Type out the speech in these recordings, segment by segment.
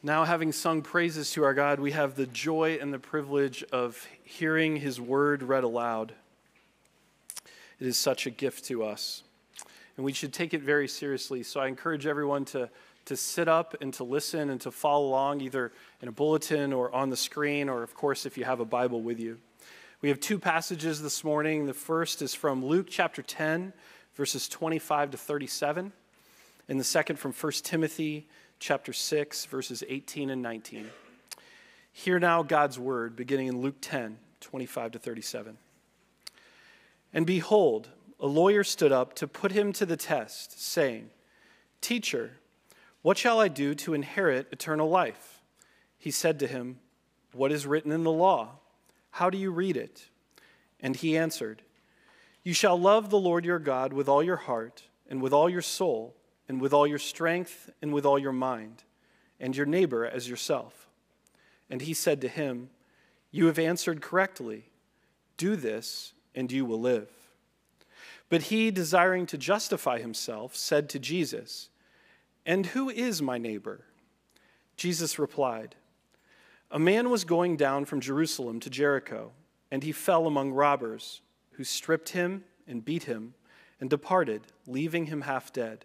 Now, having sung praises to our God, we have the joy and the privilege of hearing his word read aloud. It is such a gift to us, and we should take it very seriously. So, I encourage everyone to, to sit up and to listen and to follow along either in a bulletin or on the screen, or, of course, if you have a Bible with you. We have two passages this morning. The first is from Luke chapter 10, verses 25 to 37, and the second from 1 Timothy chapter 6, verses 18 and 19. Hear now God's word, beginning in Luke 10, 25 to 37. And behold, a lawyer stood up to put him to the test, saying, Teacher, what shall I do to inherit eternal life? He said to him, What is written in the law? How do you read it? And he answered, You shall love the Lord your God with all your heart, and with all your soul and with all your strength and with all your mind, and your neighbor as yourself. And he said to him, You have answered correctly. Do this, and you will live. But he, desiring to justify himself, said to Jesus, And who is my neighbor? Jesus replied, A man was going down from Jerusalem to Jericho, and he fell among robbers, who stripped him and beat him, and departed, leaving him half dead.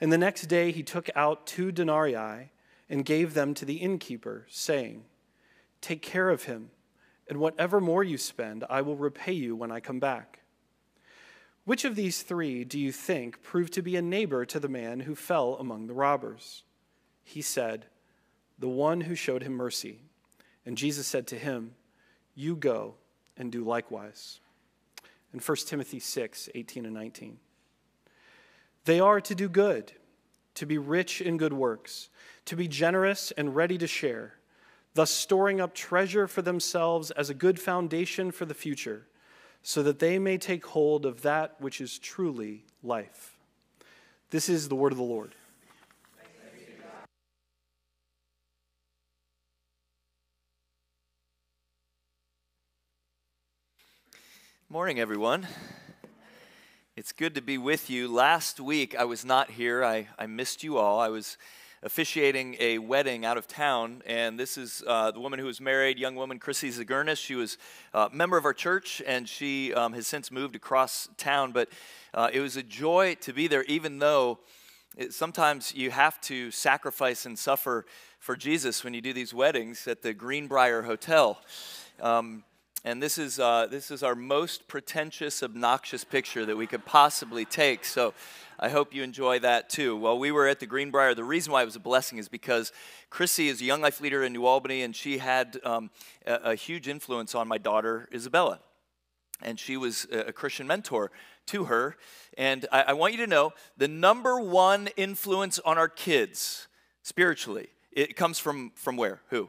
And the next day he took out two denarii and gave them to the innkeeper, saying, Take care of him, and whatever more you spend, I will repay you when I come back. Which of these three do you think proved to be a neighbor to the man who fell among the robbers? He said, The one who showed him mercy. And Jesus said to him, You go and do likewise. In 1 Timothy 6 18 and 19. They are to do good, to be rich in good works, to be generous and ready to share, thus storing up treasure for themselves as a good foundation for the future, so that they may take hold of that which is truly life. This is the word of the Lord. Morning, everyone. It's good to be with you. Last week I was not here. I, I missed you all. I was officiating a wedding out of town, and this is uh, the woman who was married, young woman Chrissy Zagurnis. She was a member of our church, and she um, has since moved across town. But uh, it was a joy to be there, even though it, sometimes you have to sacrifice and suffer for Jesus when you do these weddings at the Greenbrier Hotel. Um, and this is, uh, this is our most pretentious, obnoxious picture that we could possibly take. So I hope you enjoy that too. While we were at the Greenbrier, the reason why it was a blessing is because Chrissy is a young life leader in New Albany, and she had um, a, a, huge influence on my daughter, Isabella. And she was a, Christian mentor to her. And I, I want you to know the number one influence on our kids spiritually, it comes from, from where? Who?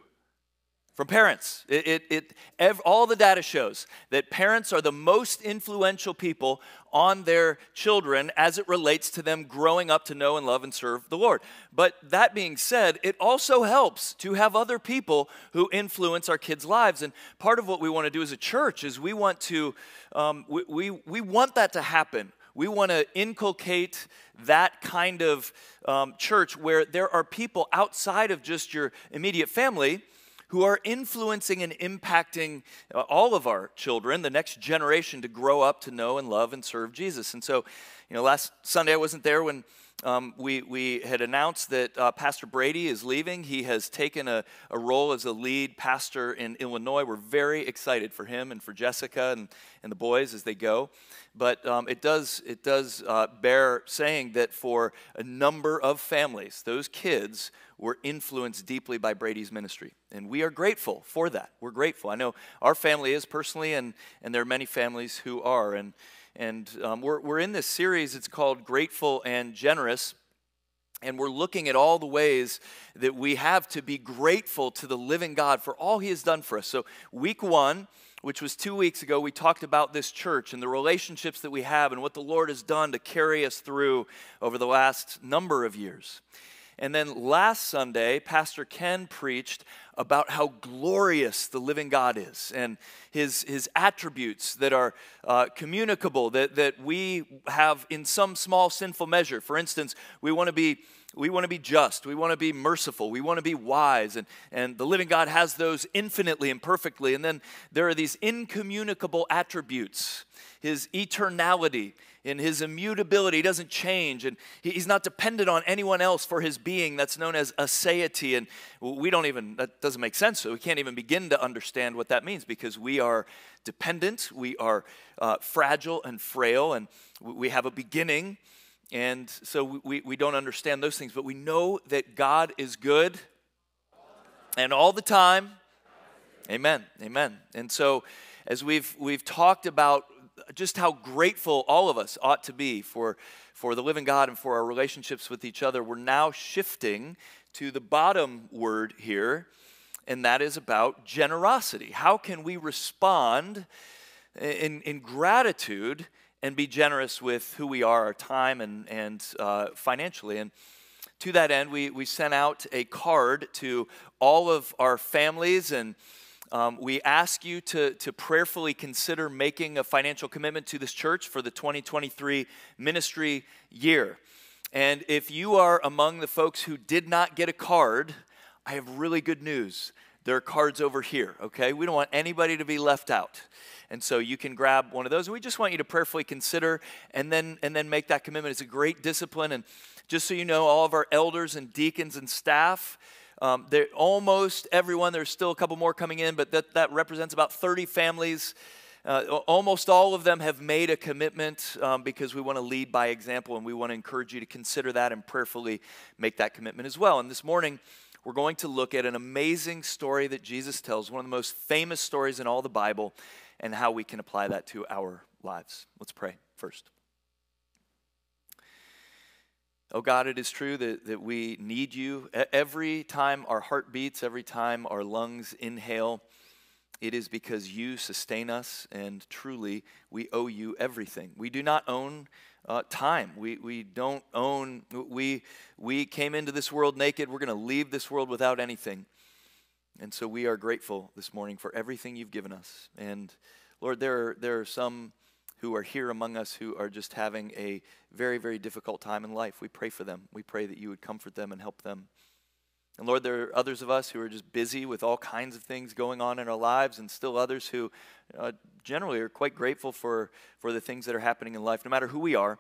From parents. It, it, it ev- all the data shows that parents are the most influential people on their children as it relates to them growing up to know and love and serve the Lord. But that being said, it also helps to have other people who influence our kids' lives. And part of what we want to do as a church is we want to, um, we, we, we want that to happen. We want to inculcate that kind of um, church where there are people outside of just your immediate family who are influencing and impacting uh, all of our children, the next generation, to grow up to know and love and serve Jesus. And so, you know, last Sunday I wasn't there when um, we, we had announced that uh, Pastor Brady is leaving. He has taken a, a role as a lead pastor in Illinois. We're very excited for him and for Jessica and, and the boys as they go. But um, it does, it does uh, bear saying that for a number of families, those kids were influenced deeply by Brady's ministry. And we are grateful for that. We're grateful. I know our family is personally, and, and there are many families who are. And, and um, we're, we're in this series, it's called Grateful and Generous. And we're looking at all the ways that we have to be grateful to the living God for all He has done for us. So, week one, which was two weeks ago, we talked about this church and the relationships that we have and what the Lord has done to carry us through over the last number of years. And then last Sunday, Pastor Ken preached about how glorious the living God is and his, his attributes that are uh, communicable, that, that we have in some small sinful measure. For instance, we want to be we want to be just. We want to be merciful. We want to be wise. And, and the living God has those infinitely and perfectly. And then there are these incommunicable attributes His eternality, in his immutability. He doesn't change, and he's not dependent on anyone else for his being. That's known as aseity. And we don't even, that doesn't make sense. So we can't even begin to understand what that means because we are dependent, we are uh, fragile and frail, and we have a beginning. And so we, we don't understand those things, but we know that God is good and all the time. Amen. Amen. And so as we've we've talked about just how grateful all of us ought to be for, for the living God and for our relationships with each other, we're now shifting to the bottom word here, and that is about generosity. How can we respond in, in gratitude and be generous with who we are, our time, and, and uh, financially? And to that end, we, we sent out a card to all of our families and um, we ask you to, to prayerfully consider making a financial commitment to this church for the 2023 ministry year. And if you are among the folks who did not get a card, I have really good news. There are cards over here, okay? We don't want anybody to be left out. And so you can grab one of those. And we just want you to prayerfully consider and then and then make that commitment. It's a great discipline. And just so you know, all of our elders and deacons and staff, um, almost everyone, there's still a couple more coming in, but that, that represents about 30 families. Uh, almost all of them have made a commitment um, because we want to lead by example and we want to encourage you to consider that and prayerfully make that commitment as well. And this morning, we're going to look at an amazing story that Jesus tells, one of the most famous stories in all the Bible, and how we can apply that to our lives. Let's pray first. Oh God, it is true that, that we need you. Every time our heart beats, every time our lungs inhale, it is because you sustain us, and truly, we owe you everything. We do not own uh, time. We, we don't own, we, we came into this world naked. We're going to leave this world without anything. And so we are grateful this morning for everything you've given us. And Lord, there are, there are some who are here among us who are just having a very, very difficult time in life. We pray for them. We pray that you would comfort them and help them. And Lord, there are others of us who are just busy with all kinds of things going on in our lives, and still others who uh, generally are quite grateful for, for the things that are happening in life. No matter who we are,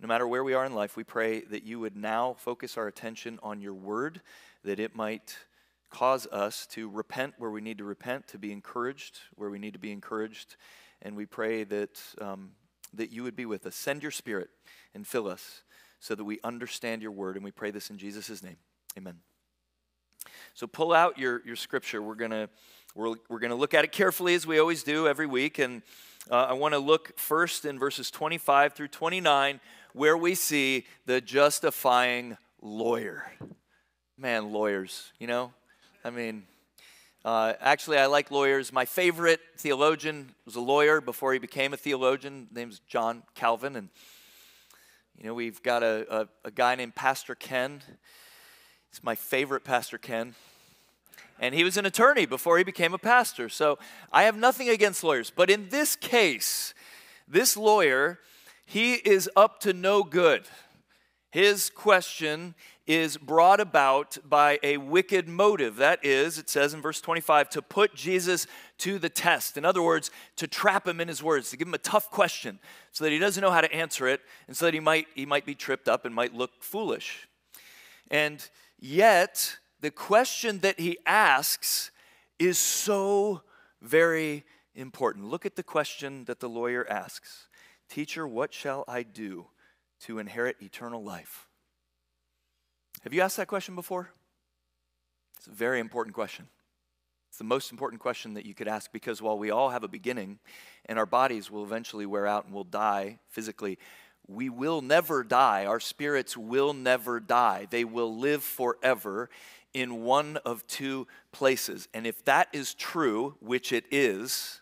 no matter where we are in life, we pray that you would now focus our attention on your word, that it might cause us to repent where we need to repent, to be encouraged where we need to be encouraged, and we pray that, um, that you would be with us. Send your spirit and fill us so that we understand your word. And we pray this in Jesus' name. Amen. So pull out your, your scripture. We're going to we're, we're gonna look at it carefully as we always do every week. And uh, I want to look first in verses 25 through 29, where we see the justifying lawyer. Man, lawyers, you know? I mean, uh, actually, I like lawyers. My favorite theologian was a lawyer before he became a theologian. His name's John Calvin. And, you know, we've got a, a, a guy named Pastor Ken. He's my favorite Pastor Ken. And he was an attorney before he became a pastor. So I have nothing against lawyers. But in this case, this lawyer, he is up to no good. His question is brought about by a wicked motive. That is, it says in verse 25, to put Jesus to the test. In other words, to trap him in his words, to give him a tough question so that he doesn't know how to answer it and so that he might, he might be tripped up and might look foolish. And yet, the question that he asks is so very important. Look at the question that the lawyer asks Teacher, what shall I do to inherit eternal life? Have you asked that question before? It's a very important question. It's the most important question that you could ask because while we all have a beginning and our bodies will eventually wear out and will die physically, we will never die. Our spirits will never die. They will live forever in one of two places. And if that is true, which it is,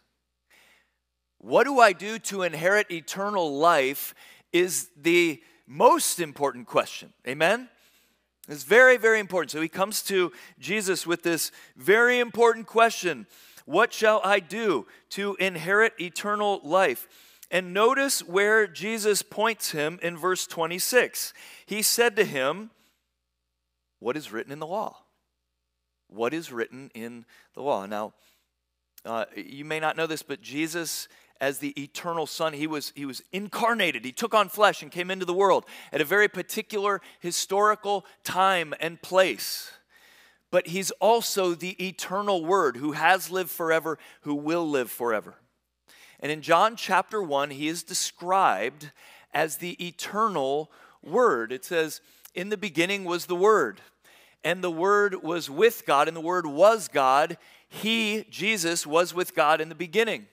what do I do to inherit eternal life is the most important question. Amen? It's very, very important. So he comes to Jesus with this very important question What shall I do to inherit eternal life? And notice where Jesus points him in verse 26. He said to him, What is written in the law? What is written in the law? Now, uh, you may not know this, but Jesus, as the eternal Son, he was, he was incarnated. He took on flesh and came into the world at a very particular historical time and place. But he's also the eternal Word who has lived forever, who will live forever. And in John chapter 1, he is described as the eternal Word. It says, In the beginning was the Word, and the Word was with God, and the Word was God. He, Jesus, was with God in the beginning.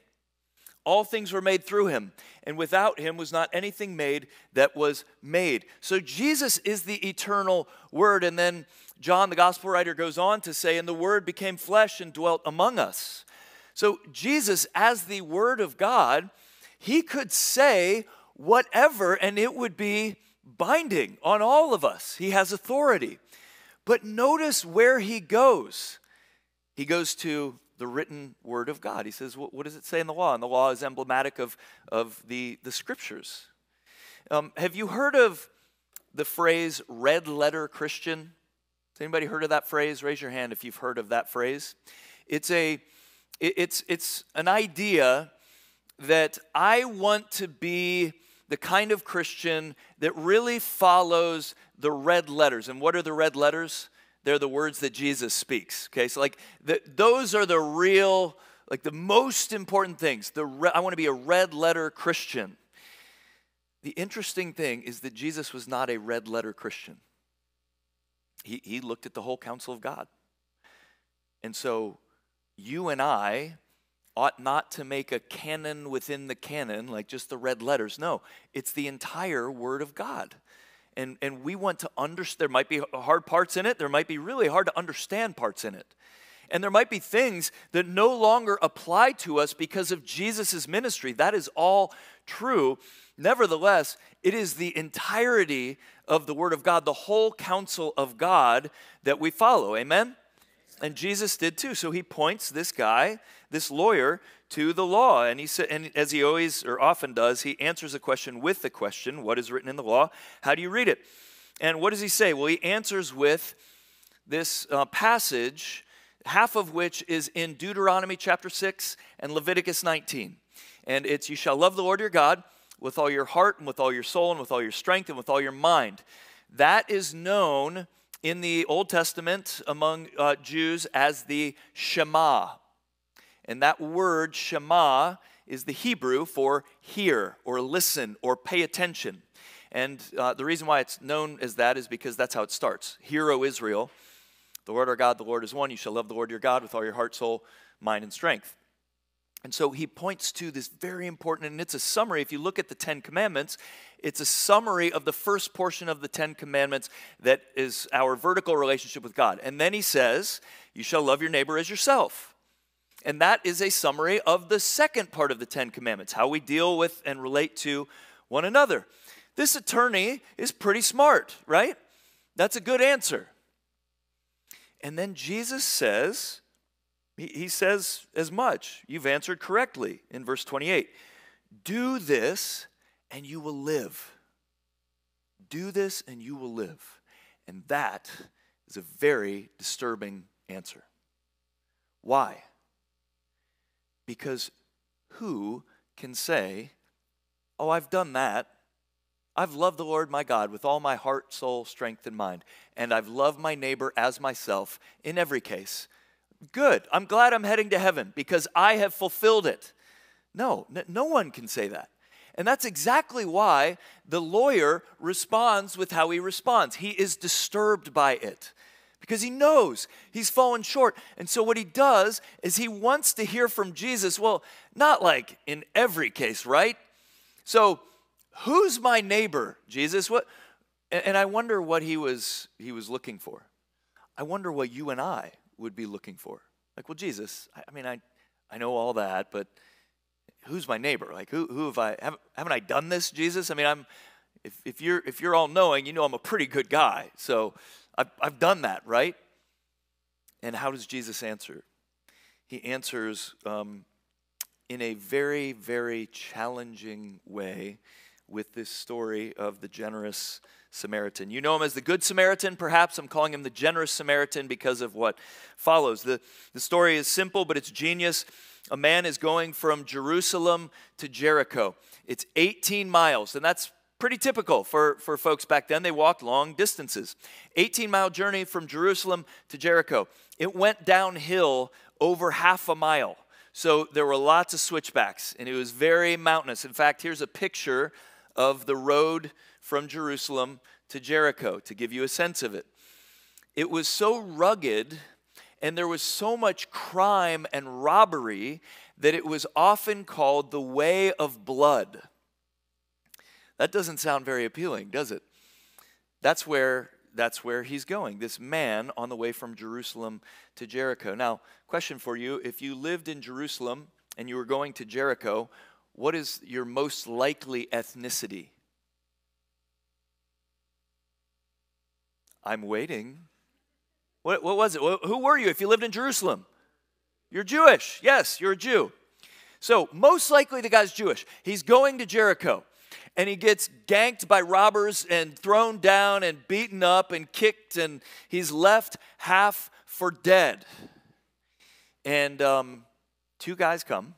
All things were made through him, and without him was not anything made that was made. So Jesus is the eternal Word. And then John, the gospel writer, goes on to say, And the Word became flesh and dwelt among us. So, Jesus, as the Word of God, he could say whatever and it would be binding on all of us. He has authority. But notice where he goes. He goes to the written word of God. He says, What, does it say in the law? And the law is emblematic of, of the, the scriptures. Um, have you heard of the phrase red letter Christian? Has anybody heard of that phrase? Raise your hand if you've heard of that phrase. It's a it's, it's an idea that I want to be the kind of Christian that really follows the red letters. And what are the red letters? They're the words that Jesus speaks. Okay, so like the, those are the real, like the most important things. The re, I want to be a red letter Christian. The interesting thing is that Jesus was not a red letter Christian. He, he looked at the whole counsel of God. And so you and I ought not to make a canon within the canon, like just the red letters. No, it's the entire Word of God. And, and we want to understand, there might be hard parts in it, there might be really hard to understand parts in it. And there might be things that no longer apply to us because of Jesus' ministry. That is all true. Nevertheless, it is the entirety of the Word of God, the whole counsel of God that we follow. Amen? And Jesus did too. So he points this guy, this lawyer, to the law. And he said, and as he always or often does, he answers a question with the question, what is written in the law? How do you read it? And what does he say? Well, he answers with this uh, passage, half of which is in Deuteronomy chapter 6 and Leviticus 19. And it's, You shall love the Lord your God with all your heart and with all your soul and with all your strength and with all your mind. That is known in the Old Testament among uh, Jews as the Shema. And that word Shema is the Hebrew for hear or listen or pay attention. And uh, the reason why it's known as that is because that's how it starts. Hear, O Israel, the Lord our God, the Lord is one. You shall love the Lord your God with all your heart, soul, mind, and strength. And so he points to this very important, and it's a summary. If you look at the Ten Commandments, it's a summary of the first portion of the Ten Commandments that is our vertical relationship with God. And then he says, You shall love your neighbor as yourself. And that is a summary of the second part of the Ten Commandments, how we deal with and relate to one another. This attorney is pretty smart, right? That's a good answer. And then Jesus says, he, says as much. You've answered correctly in verse 28. Do this and you will live. Do this and you will live. And that is a very disturbing answer. Why? Because who can say, Oh, I've done that. I've loved the Lord my God with all my heart, soul, strength, and mind, and I've loved my neighbor as myself in every case. Good. I'm glad I'm heading to heaven because I have fulfilled it. No, no one can say that. And that's exactly why the lawyer responds with how he responds. He is disturbed by it because he knows he's fallen short. And so, what he does is he wants to hear from Jesus. Well, not like in every case, right? So, Who's my neighbor, Jesus? What? And I wonder what he was, he was looking for. I wonder what you and I would be looking for. Like, well, Jesus, I, mean, I, I know all that, but who's my neighbor? Like, who, who have I, haven't, haven't I done this, Jesus? I mean, I'm, if, if, you're, if you're all knowing, you know I'm a pretty good guy. So I've, I've done that, right? And how does Jesus answer? He answers um, in a very, very challenging way with this story of the generous Samaritan. You know him as the Good Samaritan, perhaps. I'm calling him the Generous Samaritan because of what follows. The, the story is simple, but it's genius. A man is going from Jerusalem to Jericho. It's 18 miles, and that's pretty typical for, for folks back then. They walked long distances. 18 mile journey from Jerusalem to Jericho. It went downhill over half a mile. So there were lots of switchbacks, and it was very mountainous. In fact, here's a picture of the road from Jerusalem to Jericho to give you a sense of it. It was so rugged and there was so much crime and robbery that it was often called the way of blood. That doesn't sound very appealing, does it? That's where that's where he's going. This man on the way from Jerusalem to Jericho. Now, question for you, if you lived in Jerusalem and you were going to Jericho, what is your most likely ethnicity? I'm waiting. What, what was it? Who were you if you lived in Jerusalem? You're Jewish. Yes, you're a Jew. So, most likely the guy's Jewish. He's going to Jericho and he gets ganked by robbers and thrown down and beaten up and kicked, and he's left half for dead. And um, two guys come,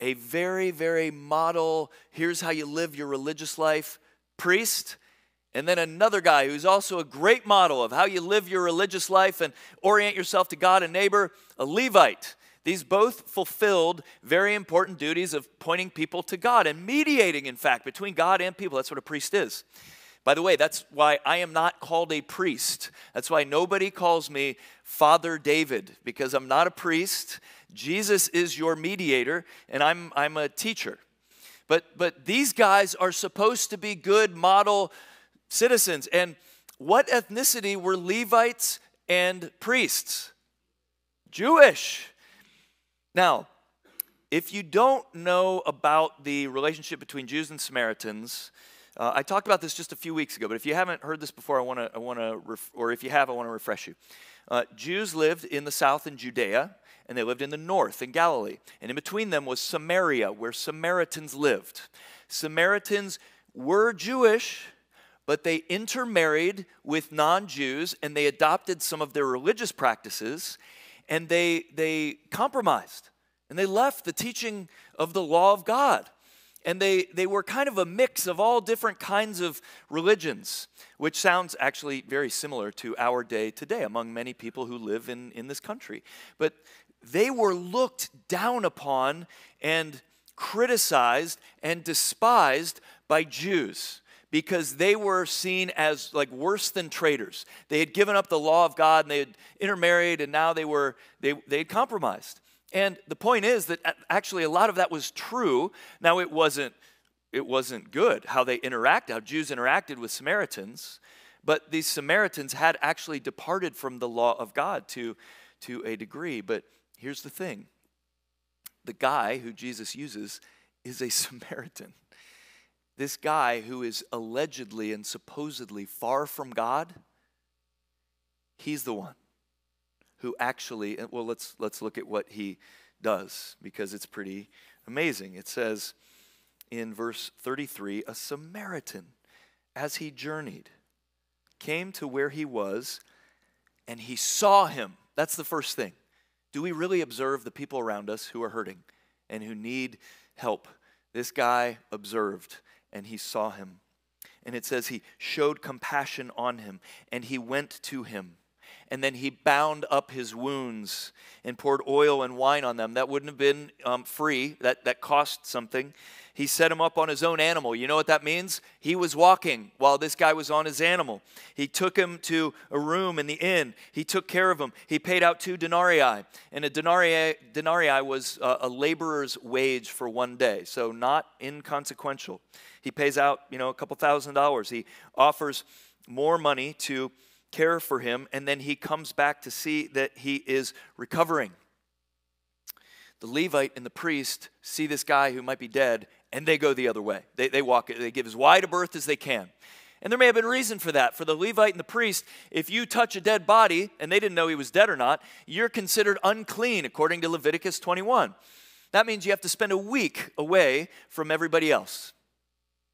a very, very model, here's how you live your religious life priest and then another guy who's also a great model of how you live your religious life and orient yourself to God and neighbor, a Levite. These both fulfilled very important duties of pointing people to God and mediating, in fact, between God and people. That's what a priest is. By the way, that's why I am not called a priest. That's why nobody calls me Father David, because I'm not a priest. Jesus is your mediator, and I'm, I'm a teacher. But, but these guys are supposed to be good model citizens. And what ethnicity were Levites and priests? Jewish. Now, if you don't know about the relationship between Jews and Samaritans, uh, I talked about this just a few weeks ago, but if you haven't heard this before, I want to, I want to, ref- or if you have, I want to refresh you. Uh, Jews lived in the south in Judea, and they lived in the north in Galilee. And in between them was Samaria, where Samaritans lived. Samaritans were Jewish, but they intermarried with non Jews and they adopted some of their religious practices and they, they compromised and they left the teaching of the law of God. And they, they were kind of a mix of all different kinds of religions, which sounds actually very similar to our day today among many people who live in, in this country. But they were looked down upon and criticized and despised by Jews because they were seen as like worse than traitors. They had given up the law of God and they had intermarried and now they were they they had compromised. And the point is that actually a lot of that was true. Now it wasn't it wasn't good how they interacted, how Jews interacted with Samaritans, but these Samaritans had actually departed from the law of God to to a degree. But here's the thing. The guy who Jesus uses is a Samaritan this guy who is allegedly and supposedly far from God, he's the one who actually, well, let's, let's look at what he does because it's pretty amazing. It says in verse 33 a Samaritan, as he journeyed, came to where he was and he saw him. That's the first thing. Do we really observe the people around us who are hurting and who need help? This guy observed and he saw him. And it says he showed compassion on him, and he went to him and then he bound up his wounds and poured oil and wine on them. That wouldn't have been um, free, that, that cost something. He set him up on his own animal. You know what that means? He was walking while this guy was on his animal. He took him to a room in the inn. He took care of him. He paid out two denarii. And a denarii, denarii was a, a laborer's wage for one day, so not inconsequential. He pays out, you know, a couple thousand dollars. He offers more money to care for him, and then he comes back to see that he is recovering. The Levite and the priest see this guy who might be dead, and they go the other way. They, they walk, they give as wide a berth as they can. And there may have been reason for that. For the Levite and the priest, if you touch a dead body, and they didn't know he was dead or not, you're considered unclean according to Leviticus 21. That means you have to spend a week away from everybody else.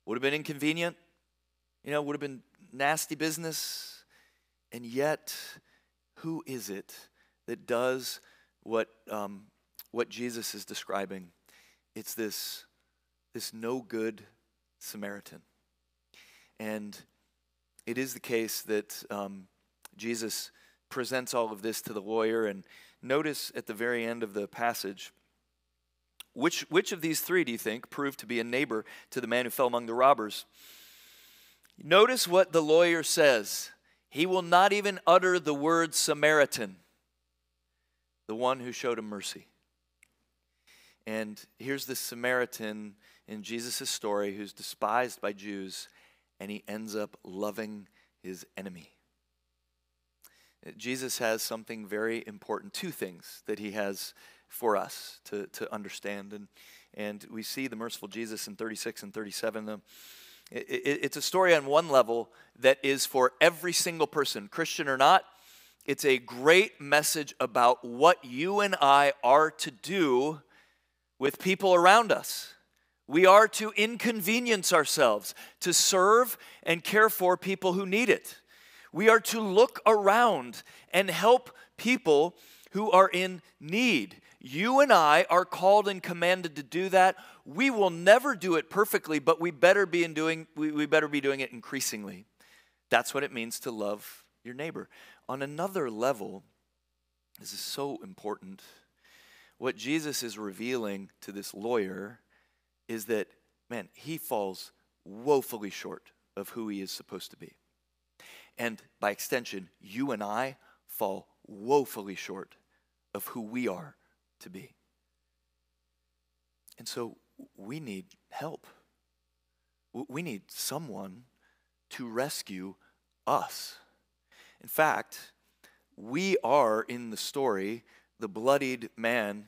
Would have been inconvenient, you know, would have been nasty business. And yet, who is it that does what, um, what Jesus is describing? It's this, this no good Samaritan. And it is the case that um, Jesus presents all of this to the lawyer. And notice at the very end of the passage, which, which of these three do you think proved to be a neighbor to the man who fell among the robbers? Notice what the lawyer says. He will not even utter the word Samaritan, the one who showed him mercy. And here's this Samaritan in Jesus' story who's despised by Jews, and he ends up loving his enemy. Jesus has something very important, two things that he has for us to, to understand. And, and we see the merciful Jesus in 36 and 37. The, it's a story on one level that is for every single person, Christian or not. It's a great message about what you and I are to do with people around us. We are to inconvenience ourselves, to serve and care for people who need it. We are to look around and help people who are in need. You and I are called and commanded to do that. We will never do it perfectly, but we better be in doing we, we better be doing it increasingly. That's what it means to love your neighbor. On another level, this is so important. What Jesus is revealing to this lawyer is that, man, he falls woefully short of who he is supposed to be. And by extension, you and I fall woefully short of who we are to be. And so we need help. We need someone to rescue us. In fact, we are in the story the bloodied man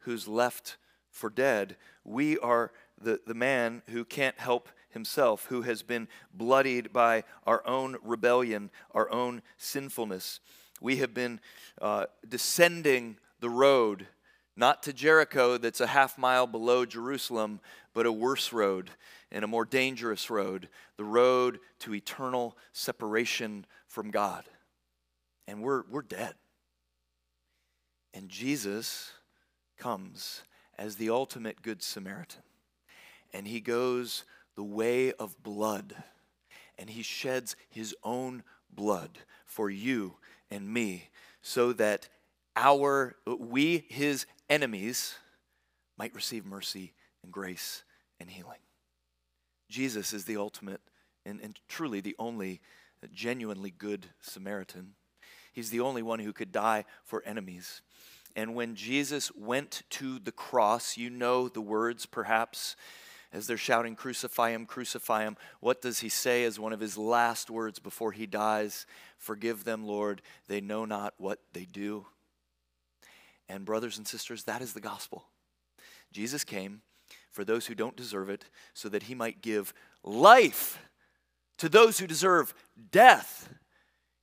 who's left for dead. We are the, the man who can't help himself, who has been bloodied by our own rebellion, our own sinfulness. We have been uh, descending the road not to Jericho, that's a half mile below Jerusalem, but a worse road and a more dangerous road the road to eternal separation from God. And we're, we're dead. And Jesus comes as the ultimate Good Samaritan. And he goes the way of blood. And he sheds his own blood for you and me so that our we his enemies might receive mercy and grace and healing. Jesus is the ultimate and, and truly the only genuinely good Samaritan. He's the only one who could die for enemies. And when Jesus went to the cross, you know the words perhaps as they're shouting, Crucify him, crucify him. What does he say as one of his last words before he dies? Forgive them, Lord. They know not what they do. And, brothers and sisters, that is the gospel. Jesus came for those who don't deserve it so that he might give life to those who deserve death.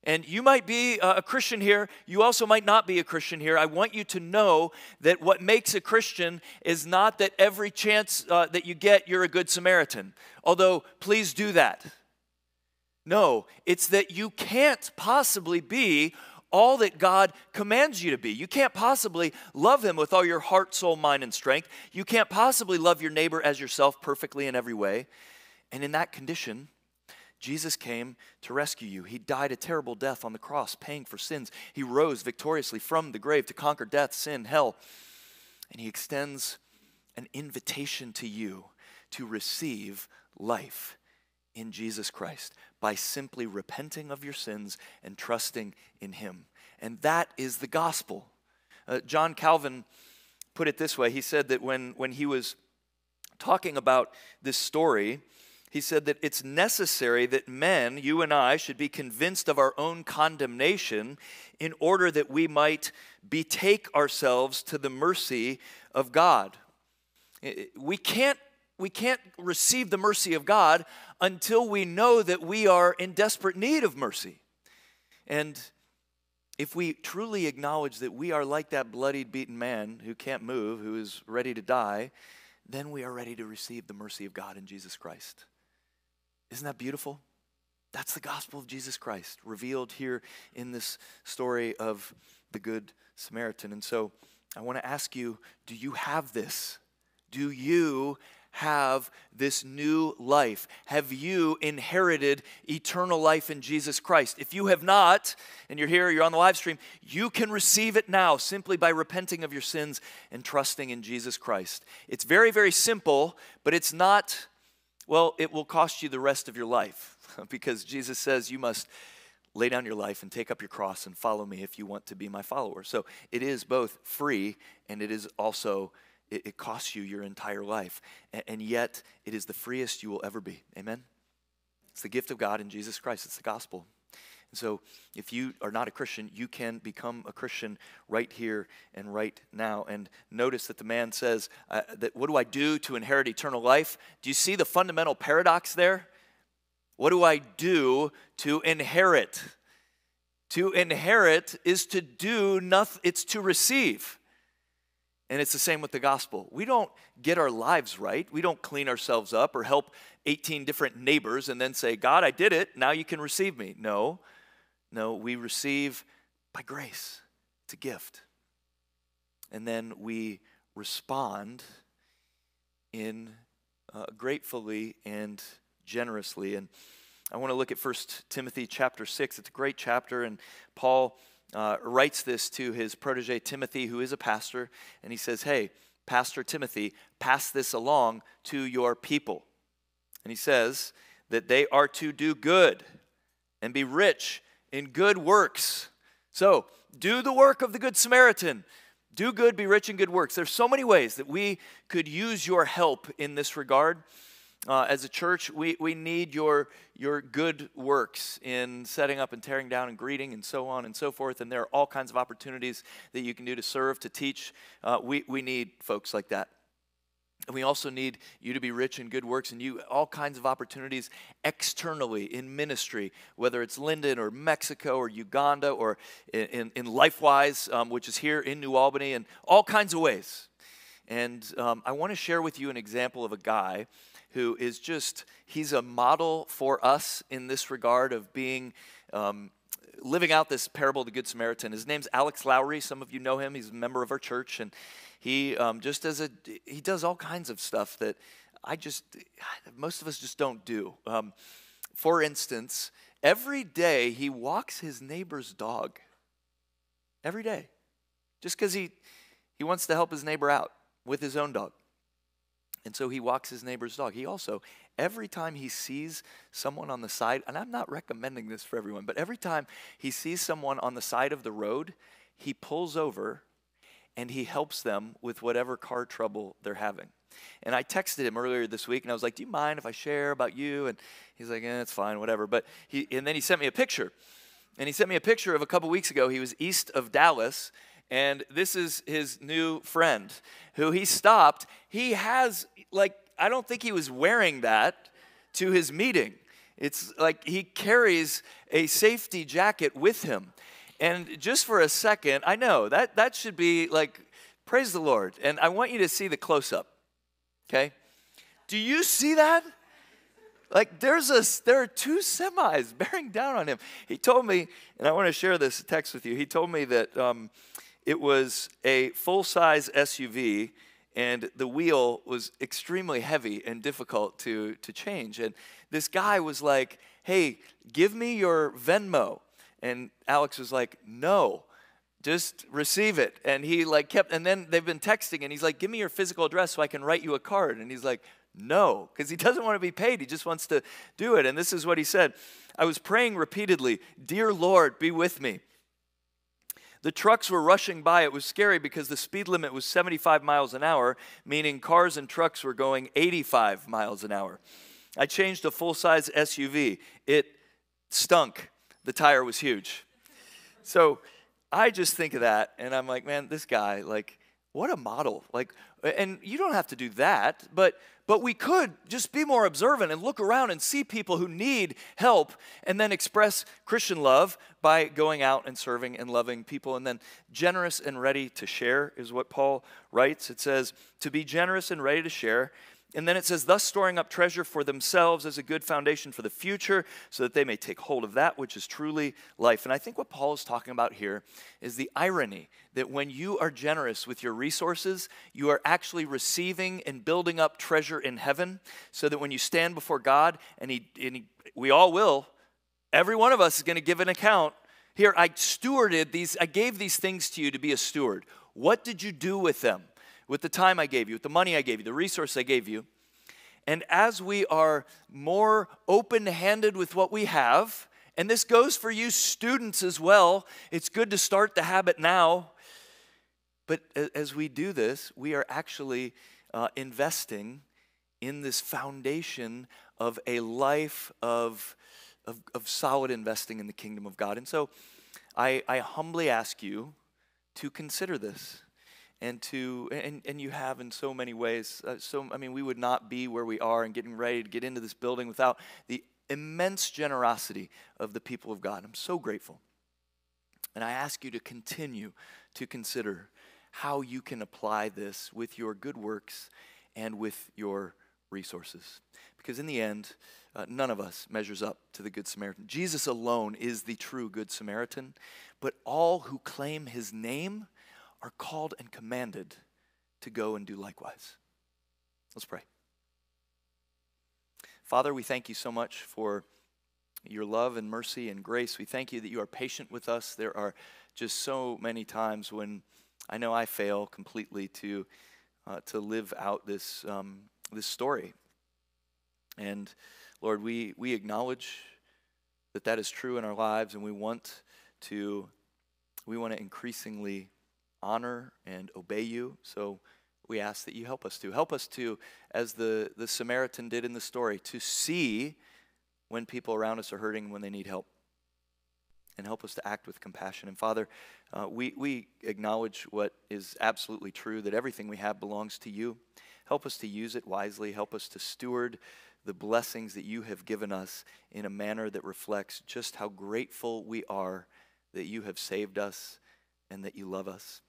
And you might be a Christian here, you also might not be a Christian here. I want you to know that what makes a Christian is not that every chance uh, that you get, you're a good Samaritan. Although, please do that. No, it's that you can't possibly be all that God commands you to be. You can't possibly love Him with all your heart, soul, mind, and strength. You can't possibly love your neighbor as yourself perfectly in every way. And in that condition, Jesus came to rescue you. He died a terrible death on the cross, paying for sins. He rose victoriously from the grave to conquer death, sin, hell. And He extends an invitation to you to receive life in Jesus Christ by simply repenting of your sins and trusting in Him. And that is the gospel. Uh, John Calvin put it this way he said that when, when he was talking about this story, he said that it's necessary that men, you and I, should be convinced of our own condemnation in order that we might betake ourselves to the mercy of God. We can't, we can't receive the mercy of God until we know that we are in desperate need of mercy. And if we truly acknowledge that we are like that bloodied, beaten man who can't move, who is ready to die, then we are ready to receive the mercy of God in Jesus Christ. Isn't that beautiful? That's the gospel of Jesus Christ revealed here in this story of the Good Samaritan. And so I want to ask you do you have this? Do you have this new life? Have you inherited eternal life in Jesus Christ? If you have not, and you're here, you're on the live stream, you can receive it now simply by repenting of your sins and trusting in Jesus Christ. It's very, very simple, but it's not, well, it will cost you the rest of your life because Jesus says you must lay down your life and take up your cross and follow me if you want to be my follower. So it is both free and it is also it, it costs you your entire life. And, and yet, it is the freest you will ever be. Amen? It's the gift of God in Jesus Christ, it's the gospel. And so, if you are not a Christian, you can become a Christian right here and right now. And notice that the man says, uh, "That what do I do to inherit eternal life?" Do you see the fundamental paradox there? What do I do to inherit? To inherit is to do nothing; it's to receive. And it's the same with the gospel. We don't get our lives right. We don't clean ourselves up or help 18 different neighbors and then say, God, I did it. Now you can receive me. No, no, we receive by grace. It's a gift. And then we respond in uh, gratefully and generously. And I want to look at 1 Timothy chapter 6. It's a great chapter, and Paul uh, writes this to his protege Timothy, who is a pastor, and he says, Hey, Pastor Timothy, pass this along to your people. And he says that they are to do good and be rich in good works. So, do the work of the Good Samaritan. Do good, be rich in good works. There's so many ways that we could use your help in this regard. Uh, as a church, we, we need your, your good works in setting up and tearing down and greeting and so on and so forth. And there are all kinds of opportunities that you can do to serve, to teach. Uh, we, we need folks like that. And we also need you to be rich in good works and you all kinds of opportunities externally in ministry, whether it's Linden or Mexico or Uganda or in, in, LifeWise, um, which is here in New Albany, and all kinds of ways. And um, I want to share with you an example of a guy who is just, he's a model for us in this regard of being. Um, living out this parable of the Good Samaritan. His name's Alex Lowry. Some of you know him. He's a member of our church, and he um, just does a he does all kinds of stuff that I just most of us just don't do. Um, for instance, every day he walks his neighbor's dog. Every day, just because he he wants to help his neighbor out with his own dog. And so he walks his neighbor's dog. He also, every time he sees someone on the side, and I'm not recommending this for everyone, but every time he sees someone on the side of the road, he pulls over and he helps them with whatever car trouble they're having. And I texted him earlier this week and I was like, Do you mind if I share about you? And he's like, Eh, it's fine, whatever. But he, and then he sent me a picture. And he sent me a picture of a couple weeks ago. He was east of Dallas and this is his new friend who he stopped. He has, like, I don't think he was wearing that to his meeting. It's like he carries a safety jacket with him. And just for a second, I know that that should be like, praise the Lord. And I want you to see the close up. Okay? Do you see that? Like there's a there are two semis bearing down on him. He told me, and I want to share this text with you. He told me that um, it was a full size SUV, and the wheel was extremely heavy and difficult to, to change. And this guy was like, Hey, give me your Venmo. And Alex was like, No, just receive it. And he like kept, and then they've been texting, and he's like, Give me your physical address so I can write you a card. And he's like, No, because he doesn't want to be paid. He just wants to do it. And this is what he said I was praying repeatedly, Dear Lord, be with me. The trucks were rushing by. It was scary because the speed limit was 75 miles an hour, meaning cars and trucks were going 85 miles an hour. I changed a full size SUV. It stunk. The tire was huge. So I just think of that and I'm like, man, this guy, like, what a model. Like, and you don't have to do that, but but we could just be more observant and look around and see people who need help and then express Christian love by going out and serving and loving people. And then generous and ready to share is what Paul writes. It says, to be generous and ready to share and then it says, thus storing up treasure for themselves as a good foundation for the future, so that they may take hold of that which is truly life. And I think what Paul is talking about here is the irony that when you are generous with your resources, you are actually receiving and building up treasure in heaven, so that when you stand before God, and, he, and he, we all will, every one of us is going to give an account. Here, I stewarded these, I gave these things to you to be a steward. What did you do with them? With the time I gave you, with the money I gave you, the resource I gave you. And as we are more open handed with what we have, and this goes for you students as well, it's good to start the habit now. But as we do this, we are actually uh, investing in this foundation of a life of, of, of, solid investing in the kingdom of God. And so I, I humbly ask you to consider this and to and, and you have in so many ways uh, so i mean we would not be where we are and getting ready to get into this building without the immense generosity of the people of god. I'm so grateful. And i ask you to continue to consider how you can apply this with your good works and with your resources. Because in the end uh, none of us measures up to the good samaritan. Jesus alone is the true good samaritan but all who claim his name are called and commanded to go and do likewise. Let's pray. Father, we thank you so much for your love and mercy and grace. We thank you that you are patient with us. There are just so many times when I know I fail completely to uh, to live out this um, this story. And Lord, we we acknowledge that that is true in our lives, and we want to we want to increasingly honor and obey you. So we ask that you help us to. Help us to, as the, the Samaritan did in the story, to see when people around us are hurting when they need help. And help us to act with compassion. And Father, uh, we, we acknowledge what is absolutely true that everything we have belongs to you. Help us to use it wisely. Help us to steward the blessings that you have given us in a manner that reflects just how grateful we are that you have saved us and that you love us.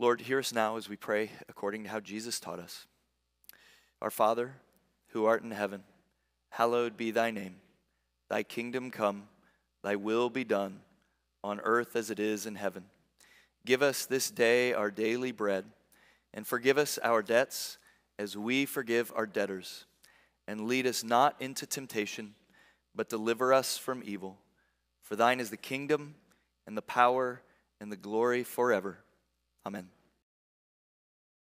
Lord, hear us now as we pray according to how Jesus taught us. Our Father, who art in heaven, hallowed be thy name. Thy kingdom come, thy will be done, on earth as it is in heaven. Give us this day our daily bread, and forgive us our debts as we forgive our debtors. And lead us not into temptation, but deliver us from evil. For thine is the kingdom, and the power, and the glory forever. Amen.